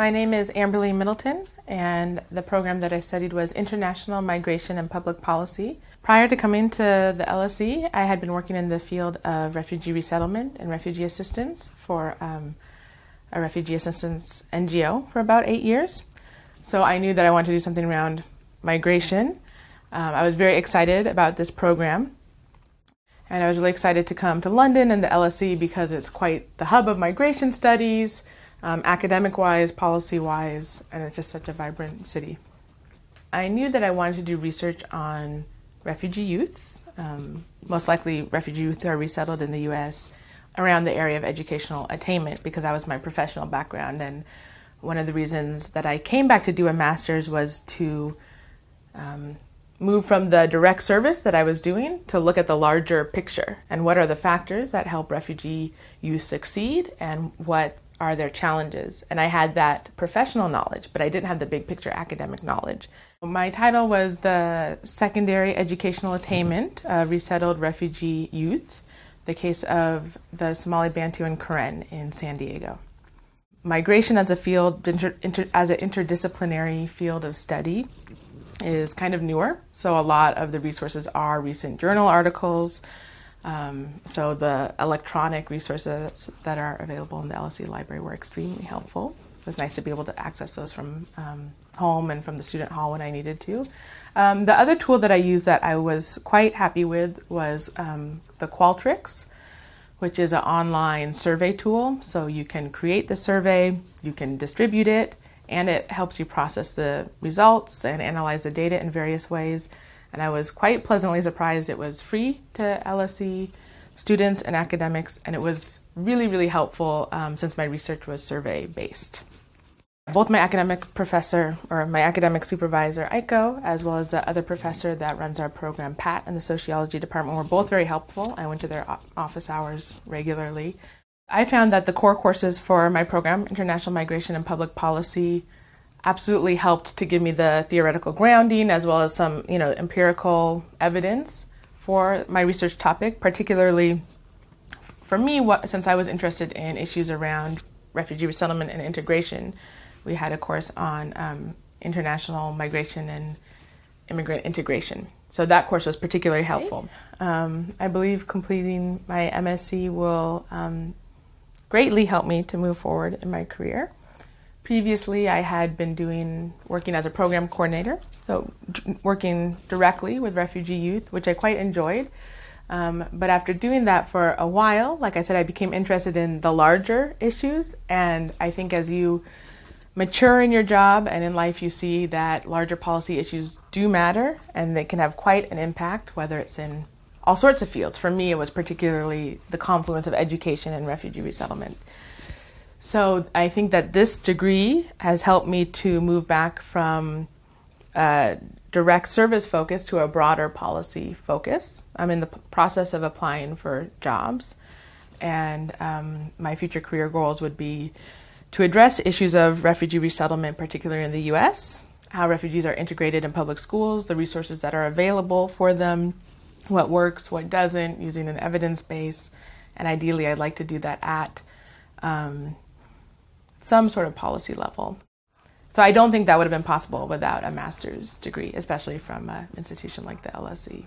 My name is Amberly Middleton, and the program that I studied was International Migration and Public Policy. Prior to coming to the LSE, I had been working in the field of refugee resettlement and refugee assistance for um, a refugee assistance NGO for about eight years. So I knew that I wanted to do something around migration. Um, I was very excited about this program. And I was really excited to come to London and the LSE because it's quite the hub of migration studies, um, academic wise, policy wise, and it's just such a vibrant city. I knew that I wanted to do research on refugee youth, um, most likely refugee youth who are resettled in the US, around the area of educational attainment because that was my professional background. And one of the reasons that I came back to do a master's was to um, move from the direct service that I was doing to look at the larger picture and what are the factors that help refugee youth succeed and what are their challenges. And I had that professional knowledge, but I didn't have the big picture academic knowledge. My title was the Secondary Educational Attainment of Resettled Refugee Youth, the case of the Somali Bantu and Karen in San Diego. Migration as a field, inter, inter, as an interdisciplinary field of study, is kind of newer. So a lot of the resources are recent journal articles. Um, so the electronic resources that are available in the LSE library were extremely helpful. It was nice to be able to access those from um, home and from the student hall when I needed to. Um, the other tool that I used that I was quite happy with was um, the Qualtrics, which is an online survey tool. So you can create the survey, you can distribute it, and it helps you process the results and analyze the data in various ways. And I was quite pleasantly surprised it was free to LSE students and academics, and it was really, really helpful um, since my research was survey based. Both my academic professor or my academic supervisor, Aiko, as well as the other professor that runs our program, Pat, in the sociology department, were both very helpful. I went to their office hours regularly. I found that the core courses for my program, International Migration and Public Policy, absolutely helped to give me the theoretical grounding as well as some, you know, empirical evidence for my research topic, particularly for me, what, since I was interested in issues around refugee resettlement and integration, we had a course on um, international migration and immigrant integration. So that course was particularly helpful. Um, I believe completing my MSc will um, greatly help me to move forward in my career. Previously, I had been doing working as a program coordinator, so d- working directly with refugee youth, which I quite enjoyed. Um, but after doing that for a while, like I said, I became interested in the larger issues. And I think as you mature in your job and in life, you see that larger policy issues do matter and they can have quite an impact, whether it's in all sorts of fields. For me, it was particularly the confluence of education and refugee resettlement. So I think that this degree has helped me to move back from a direct service focus to a broader policy focus. I'm in the process of applying for jobs, and um, my future career goals would be to address issues of refugee resettlement, particularly in the U.S., how refugees are integrated in public schools, the resources that are available for them, what works, what doesn't, using an evidence base. And ideally, I'd like to do that at um, some sort of policy level. So I don't think that would have been possible without a master's degree, especially from an institution like the LSE.